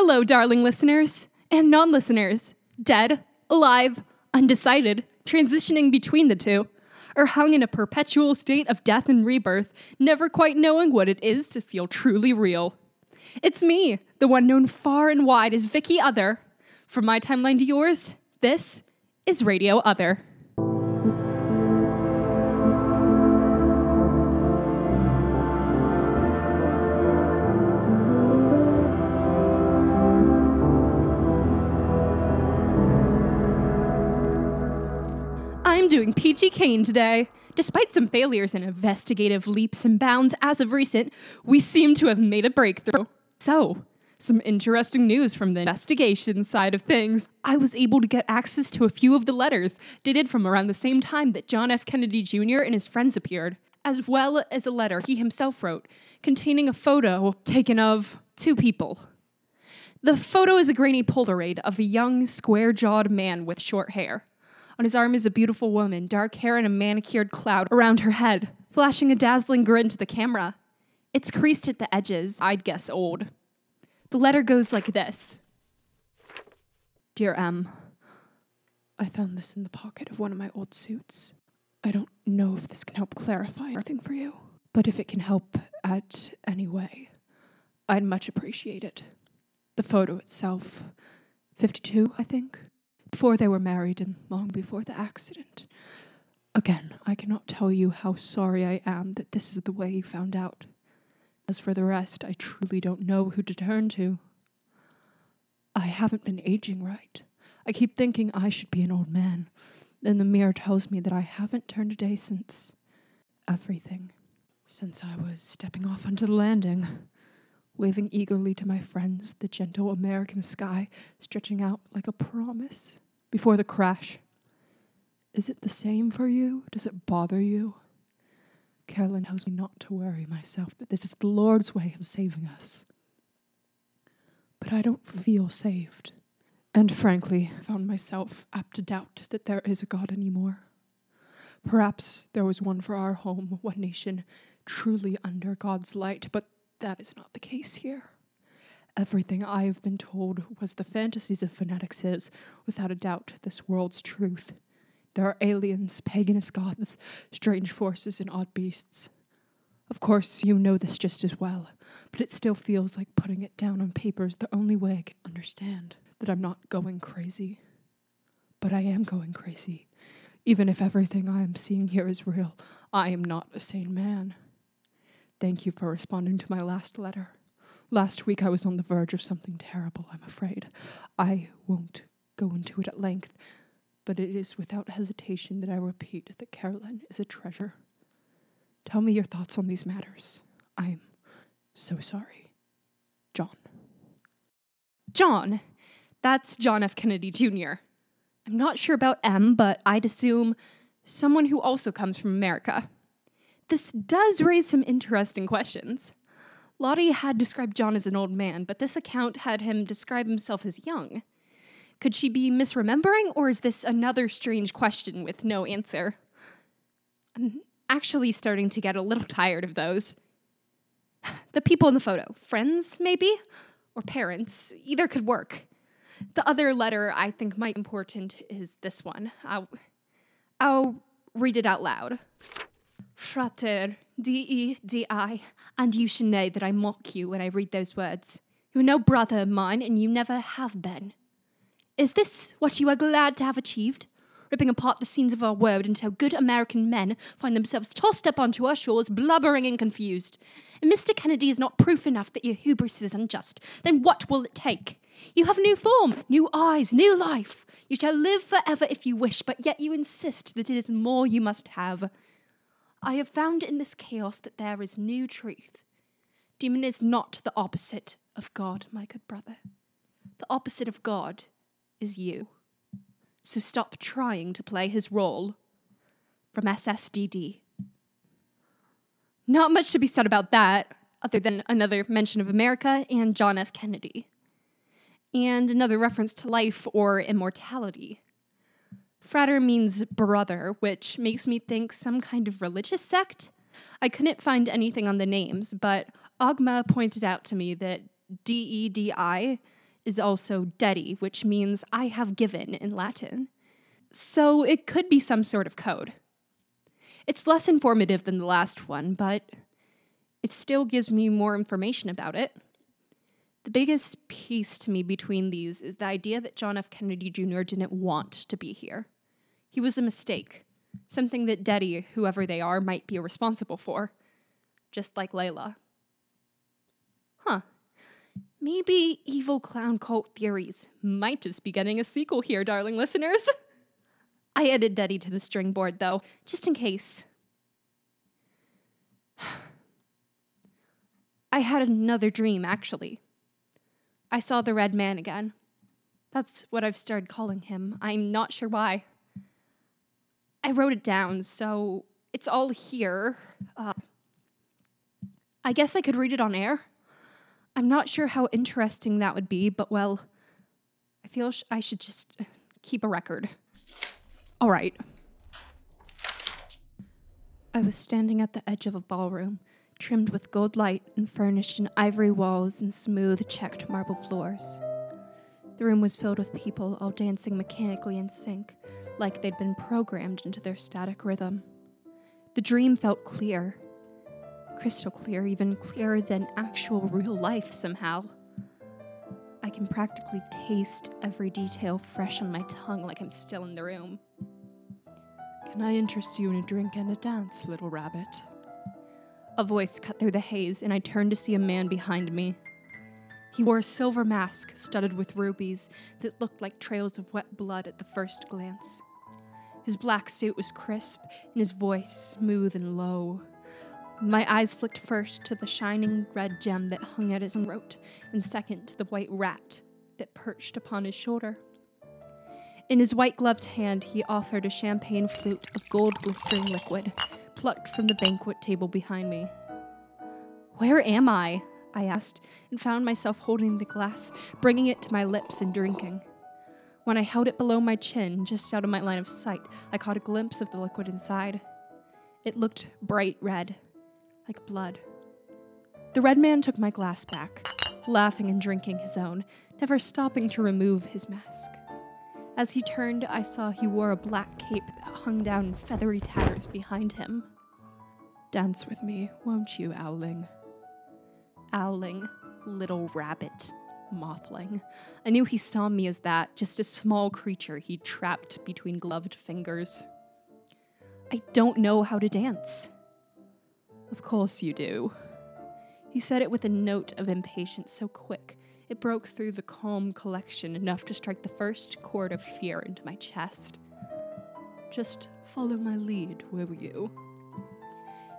Hello, darling listeners and non listeners, dead, alive, undecided, transitioning between the two, or hung in a perpetual state of death and rebirth, never quite knowing what it is to feel truly real. It's me, the one known far and wide as Vikki Other. From my timeline to yours, this is Radio Other. Doing Peachy Kane today. Despite some failures in investigative leaps and bounds as of recent, we seem to have made a breakthrough. So, some interesting news from the investigation side of things. I was able to get access to a few of the letters dated from around the same time that John F. Kennedy Jr. and his friends appeared, as well as a letter he himself wrote containing a photo taken of two people. The photo is a grainy Polaroid of a young, square jawed man with short hair. On his arm is a beautiful woman, dark hair and a manicured cloud around her head, flashing a dazzling grin to the camera. It's creased at the edges, I'd guess old. The letter goes like this Dear M, I found this in the pocket of one of my old suits. I don't know if this can help clarify anything for you, but if it can help at any way, I'd much appreciate it. The photo itself, 52, I think before they were married and long before the accident. Again, I cannot tell you how sorry I am that this is the way you found out. As for the rest, I truly don't know who to turn to. I haven't been aging right. I keep thinking I should be an old man. Then the mirror tells me that I haven't turned a day since everything. Since I was stepping off onto the landing, waving eagerly to my friends, the gentle American sky stretching out like a promise before the crash. Is it the same for you? Does it bother you? Carolyn tells me not to worry myself, that this is the Lord's way of saving us. But I don't feel saved. And frankly, I found myself apt to doubt that there is a God anymore. Perhaps there was one for our home, one nation truly under God's light, but that is not the case here. Everything I have been told was the fantasies of fanatics is, without a doubt, this world's truth. There are aliens, paganist gods, strange forces, and odd beasts. Of course, you know this just as well, but it still feels like putting it down on paper is the only way I can understand that I'm not going crazy. But I am going crazy. Even if everything I am seeing here is real, I am not a sane man. Thank you for responding to my last letter. Last week I was on the verge of something terrible, I'm afraid. I won't go into it at length, but it is without hesitation that I repeat that Carolyn is a treasure. Tell me your thoughts on these matters. I'm so sorry. John. John? That's John F. Kennedy Jr. I'm not sure about M, but I'd assume someone who also comes from America. This does raise some interesting questions. Lottie had described John as an old man, but this account had him describe himself as young. Could she be misremembering, or is this another strange question with no answer? I'm actually starting to get a little tired of those. The people in the photo, friends, maybe? Or parents, either could work. The other letter I think might be important is this one. I'll, I'll read it out loud. Frater, D E D I, and you should know that I mock you when I read those words. You are no brother of mine, and you never have been. Is this what you are glad to have achieved? Ripping apart the scenes of our world until good American men find themselves tossed up onto our shores, blubbering and confused. If Mr. Kennedy is not proof enough that your hubris is unjust, then what will it take? You have new form, new eyes, new life. You shall live forever if you wish, but yet you insist that it is more you must have. I have found in this chaos that there is new truth. Demon is not the opposite of God, my good brother. The opposite of God is you. So stop trying to play his role. From SSDD. Not much to be said about that, other than another mention of America and John F. Kennedy. And another reference to life or immortality. Frater means brother, which makes me think some kind of religious sect. I couldn't find anything on the names, but Ogma pointed out to me that DEDI is also dedi, which means I have given in Latin. So it could be some sort of code. It's less informative than the last one, but it still gives me more information about it. The biggest piece to me between these is the idea that John F. Kennedy Jr. didn't want to be here. He was a mistake, something that Dedi, whoever they are, might be responsible for, just like Layla. Huh. Maybe evil clown cult theories might just be getting a sequel here, darling listeners. I added Dedi to the string board, though, just in case. I had another dream, actually. I saw the red man again. That's what I've started calling him. I'm not sure why. I wrote it down, so it's all here. Uh, I guess I could read it on air. I'm not sure how interesting that would be, but well, I feel sh- I should just keep a record. All right. I was standing at the edge of a ballroom trimmed with gold light and furnished in ivory walls and smooth, checked marble floors. The room was filled with people, all dancing mechanically in sync, like they'd been programmed into their static rhythm. The dream felt clear, crystal clear, even clearer than actual real life somehow. I can practically taste every detail fresh on my tongue like I'm still in the room. Can I interest you in a drink and a dance, little rabbit? A voice cut through the haze, and I turned to see a man behind me. He wore a silver mask studded with rubies that looked like trails of wet blood at the first glance. His black suit was crisp, and his voice smooth and low. My eyes flicked first to the shining red gem that hung at his throat, and second to the white rat that perched upon his shoulder. In his white gloved hand, he offered a champagne flute of gold glistering liquid plucked from the banquet table behind me. Where am I? I asked, and found myself holding the glass, bringing it to my lips and drinking. When I held it below my chin, just out of my line of sight, I caught a glimpse of the liquid inside. It looked bright red, like blood. The red man took my glass back, laughing and drinking his own, never stopping to remove his mask. As he turned, I saw he wore a black cape that hung down in feathery tatters behind him. Dance with me, won't you, Owling? Owling, little rabbit, mothling. I knew he saw me as that, just a small creature he trapped between gloved fingers. I don't know how to dance. Of course you do. He said it with a note of impatience so quick it broke through the calm collection enough to strike the first chord of fear into my chest. Just follow my lead, will you?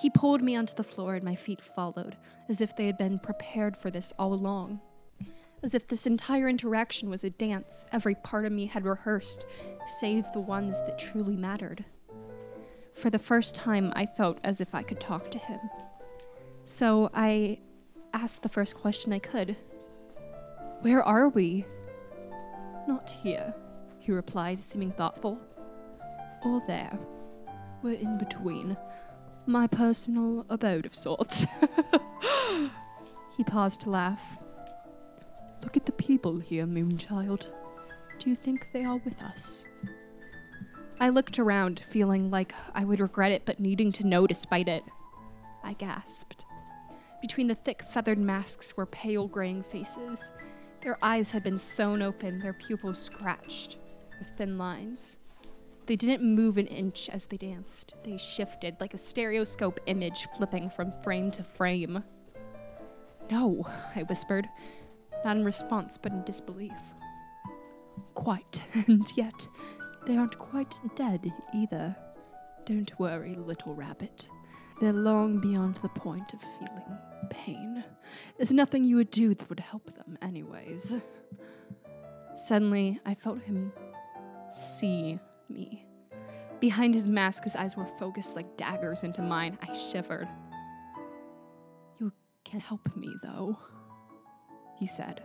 He pulled me onto the floor and my feet followed, as if they had been prepared for this all along. As if this entire interaction was a dance every part of me had rehearsed, save the ones that truly mattered. For the first time, I felt as if I could talk to him. So I asked the first question I could where are we? Not here, he replied, seeming thoughtful. Or there. We're in between. My personal abode of sorts. he paused to laugh. Look at the people here, Moonchild. Do you think they are with us? I looked around, feeling like I would regret it, but needing to know despite it. I gasped. Between the thick feathered masks were pale graying faces, their eyes had been sewn open, their pupils scratched with thin lines. They didn't move an inch as they danced. They shifted like a stereoscope image flipping from frame to frame. No, I whispered, not in response but in disbelief. Quite, and yet they aren't quite dead either. Don't worry, little rabbit. They're long beyond the point of feeling pain. There's nothing you would do that would help them, anyways. Suddenly, I felt him see me. Behind his mask, his eyes were focused like daggers into mine. I shivered. You can help me, though, he said.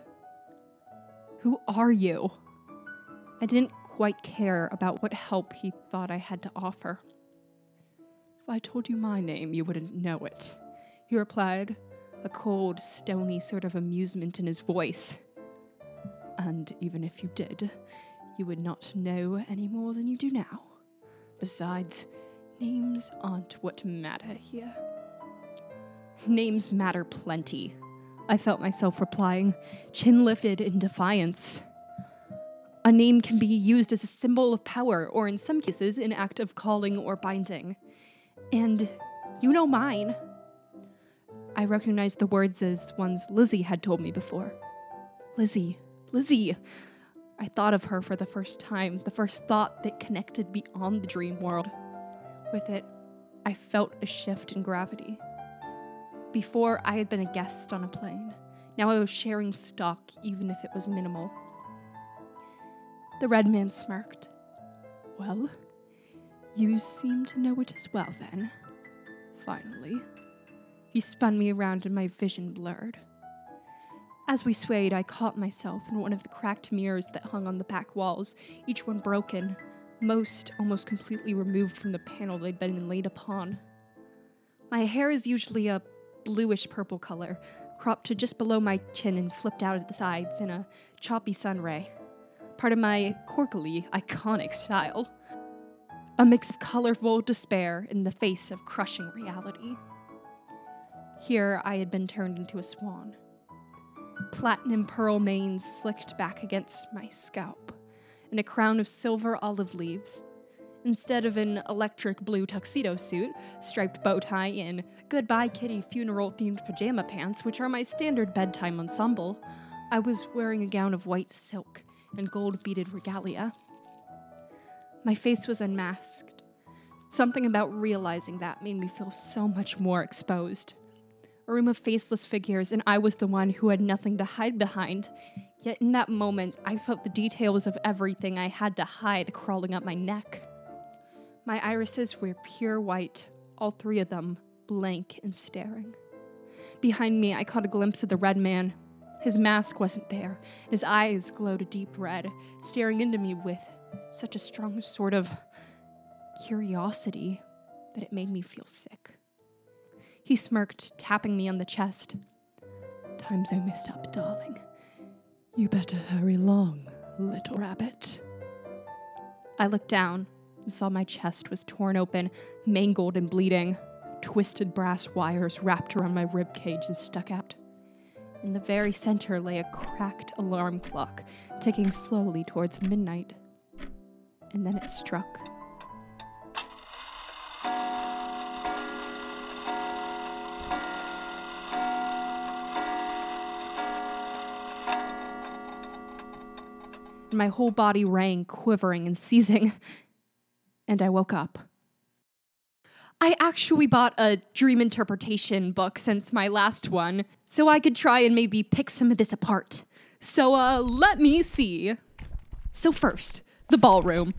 Who are you? I didn't quite care about what help he thought I had to offer. If I told you my name, you wouldn't know it, he replied, a cold, stony sort of amusement in his voice. And even if you did, you would not know any more than you do now. Besides, names aren't what matter here. Names matter plenty, I felt myself replying, chin lifted in defiance. A name can be used as a symbol of power, or in some cases, an act of calling or binding. And you know mine. I recognized the words as ones Lizzie had told me before. Lizzie, Lizzie. I thought of her for the first time, the first thought that connected beyond the dream world. With it, I felt a shift in gravity. Before, I had been a guest on a plane. Now I was sharing stock, even if it was minimal. The red man smirked. Well, you seem to know it as well, then. Finally. He spun me around and my vision blurred. As we swayed, I caught myself in one of the cracked mirrors that hung on the back walls, each one broken, most almost completely removed from the panel they'd been laid upon. My hair is usually a bluish purple color, cropped to just below my chin and flipped out at the sides in a choppy sun ray. Part of my corkily, iconic style. A mix of colorful despair in the face of crushing reality. Here I had been turned into a swan. Platinum pearl manes slicked back against my scalp, and a crown of silver olive leaves Instead of an electric blue tuxedo suit, striped bow tie, and Goodbye Kitty funeral themed pajama pants, which are my standard bedtime ensemble, I was wearing a gown of white silk and gold beaded regalia. My face was unmasked. Something about realizing that made me feel so much more exposed. A room of faceless figures, and I was the one who had nothing to hide behind. Yet in that moment, I felt the details of everything I had to hide crawling up my neck. My irises were pure white, all three of them blank and staring. Behind me, I caught a glimpse of the red man. His mask wasn't there. And his eyes glowed a deep red, staring into me with such a strong sort of curiosity that it made me feel sick. He smirked, tapping me on the chest. Time's almost up, darling. You better hurry along, little rabbit. I looked down and saw my chest was torn open, mangled and bleeding. Twisted brass wires wrapped around my rib cage and stuck out. In the very center lay a cracked alarm clock, ticking slowly towards midnight. And then it struck. my whole body rang, quivering and seizing and I woke up. I actually bought a dream interpretation book since my last one, so I could try and maybe pick some of this apart. So, uh, let me see. So, first, the ballroom.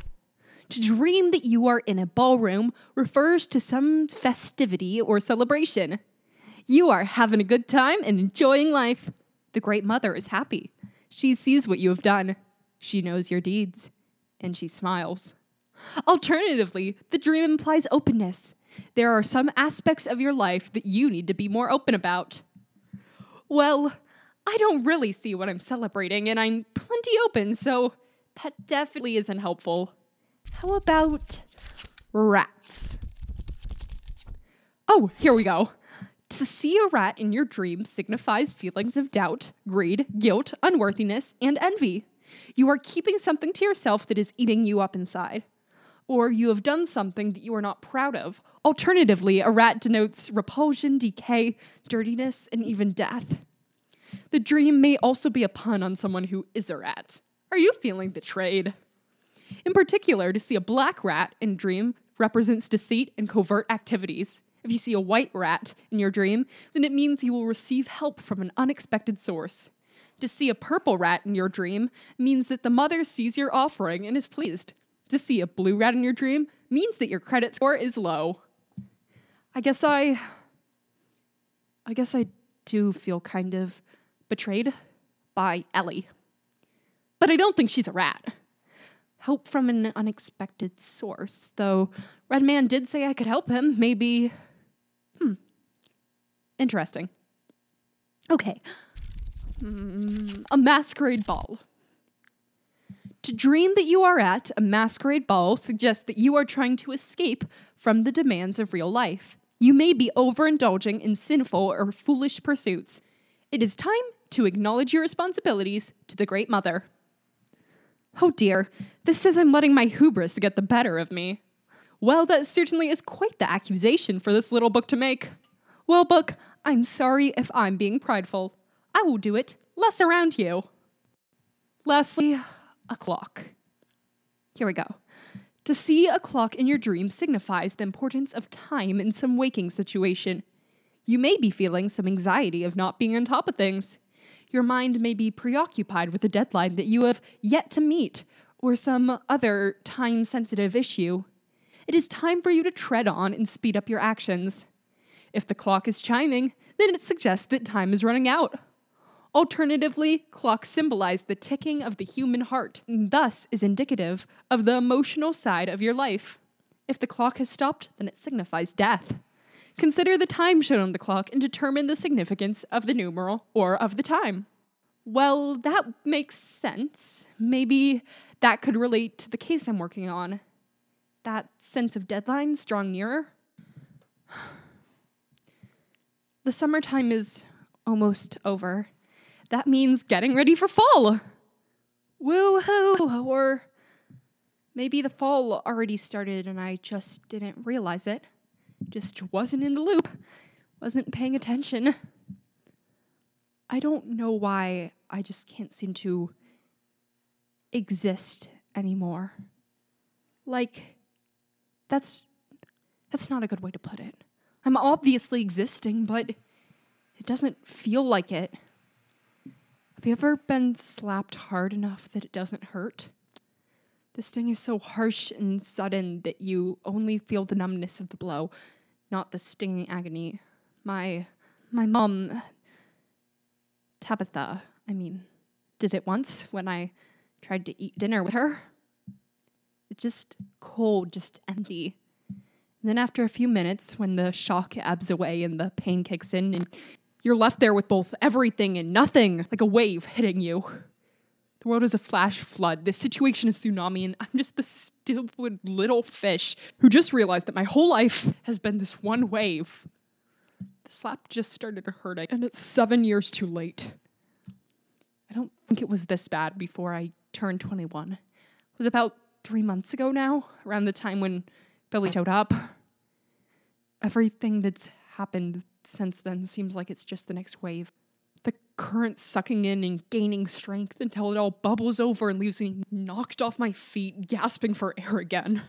To dream that you are in a ballroom refers to some festivity or celebration. You are having a good time and enjoying life. The Great Mother is happy. She sees what you have done. She knows your deeds. And she smiles. Alternatively, the dream implies openness. There are some aspects of your life that you need to be more open about. Well, I don't really see what I'm celebrating, and I'm plenty open, so that definitely isn't helpful. How about rats? Oh, here we go. To see a rat in your dream signifies feelings of doubt, greed, guilt, unworthiness, and envy. You are keeping something to yourself that is eating you up inside or you have done something that you are not proud of. Alternatively, a rat denotes repulsion, decay, dirtiness, and even death. The dream may also be a pun on someone who is a rat. Are you feeling betrayed? In particular, to see a black rat in dream represents deceit and covert activities. If you see a white rat in your dream, then it means you will receive help from an unexpected source. To see a purple rat in your dream means that the mother sees your offering and is pleased to see a blue rat in your dream means that your credit score is low. I guess I. I guess I do feel kind of betrayed by Ellie. But I don't think she's a rat. Help from an unexpected source, though Redman did say I could help him. Maybe. Hmm. Interesting. Okay. Mm, a masquerade ball. To dream that you are at a masquerade ball suggests that you are trying to escape from the demands of real life. You may be overindulging in sinful or foolish pursuits. It is time to acknowledge your responsibilities to the Great Mother. Oh dear, this says I'm letting my hubris get the better of me. Well, that certainly is quite the accusation for this little book to make. Well, book, I'm sorry if I'm being prideful. I will do it less around you. Lastly, a clock. Here we go. To see a clock in your dream signifies the importance of time in some waking situation. You may be feeling some anxiety of not being on top of things. Your mind may be preoccupied with a deadline that you have yet to meet or some other time sensitive issue. It is time for you to tread on and speed up your actions. If the clock is chiming, then it suggests that time is running out. Alternatively, clocks symbolize the ticking of the human heart, and thus is indicative of the emotional side of your life. If the clock has stopped, then it signifies death. Consider the time shown on the clock and determine the significance of the numeral or of the time. Well, that makes sense. Maybe that could relate to the case I'm working on. That sense of deadlines drawing nearer. The summertime is almost over. That means getting ready for fall. Woo hoo! Or maybe the fall already started and I just didn't realize it. Just wasn't in the loop, wasn't paying attention. I don't know why I just can't seem to exist anymore. Like, that's that's not a good way to put it. I'm obviously existing, but it doesn't feel like it. Have you ever been slapped hard enough that it doesn't hurt? The sting is so harsh and sudden that you only feel the numbness of the blow, not the stinging agony. My my mom Tabitha, I mean, did it once when I tried to eat dinner with her. It's just cold, just empty. And then after a few minutes, when the shock ebbs away and the pain kicks in, and you're left there with both everything and nothing, like a wave hitting you. The world is a flash flood. This situation is tsunami, and I'm just the stupid little fish who just realized that my whole life has been this one wave. The slap just started hurting, and it's seven years too late. I don't think it was this bad before I turned 21. It was about three months ago now, around the time when Billy showed up. Everything that's happened since then seems like it's just the next wave. The current sucking in and gaining strength until it all bubbles over and leaves me knocked off my feet, gasping for air again.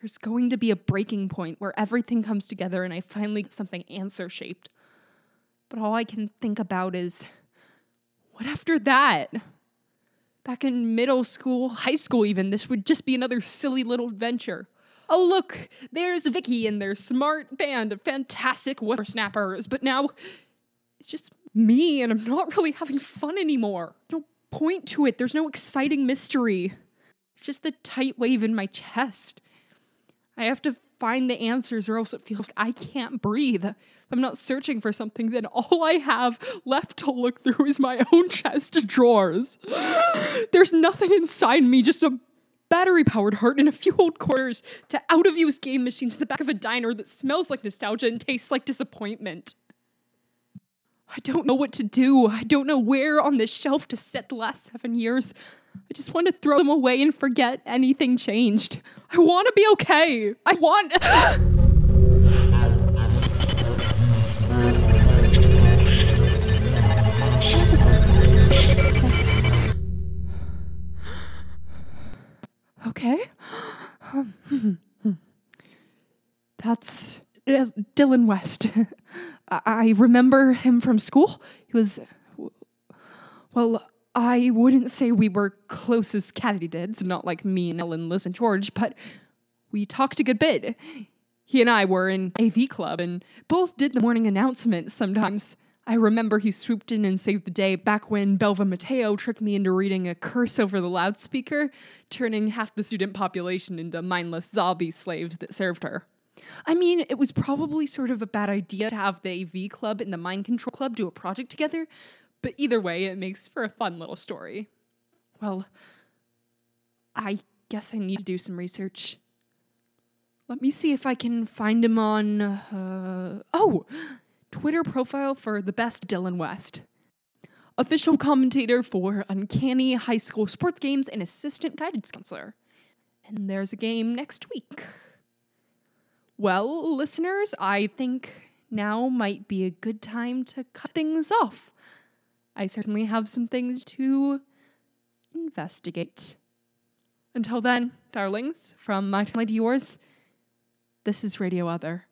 There's going to be a breaking point where everything comes together and I finally get something answer shaped. But all I can think about is what after that? Back in middle school, high school, even, this would just be another silly little adventure. Oh, look, there's Vikki and their smart band of fantastic whippersnappers, but now it's just me and I'm not really having fun anymore. No point to it, there's no exciting mystery. It's just the tight wave in my chest. I have to find the answers or else it feels I can't breathe. If I'm not searching for something, then all I have left to look through is my own chest drawers. There's nothing inside me, just a battery powered heart and a few old quarters to out of use game machines in the back of a diner that smells like nostalgia and tastes like disappointment. I don't know what to do. I don't know where on this shelf to set the last seven years. I just want to throw them away and forget anything changed. I want to be okay. I want. okay. That's uh, Dylan West. I-, remember him from school. He was, well, I wouldn't say we were closest katydids, not like me and Ellen, Liz, and George, but we talked a good bit. He and I were in AV Club and both did the morning announcements sometimes. I remember he swooped in and saved the day back when Belva Mateo tricked me into reading a curse over the loudspeaker, turning half the student population into mindless zombie slaves that served her. I mean, it was probably sort of a bad idea to have the AV Club and the Mind Control Club do a project together, but either way, it makes for a fun little story. Well, I guess I need to do some research. Let me see if I can find him on. Uh, oh, Twitter profile for the best Dylan West. Official commentator for Uncanny High School Sports Games and assistant guidance counselor. And there's a game next week. Well, listeners, I think now might be a good time to cut things off. I certainly have some things to investigate. Until then, darlings, from my family to yours, this is Radio Other.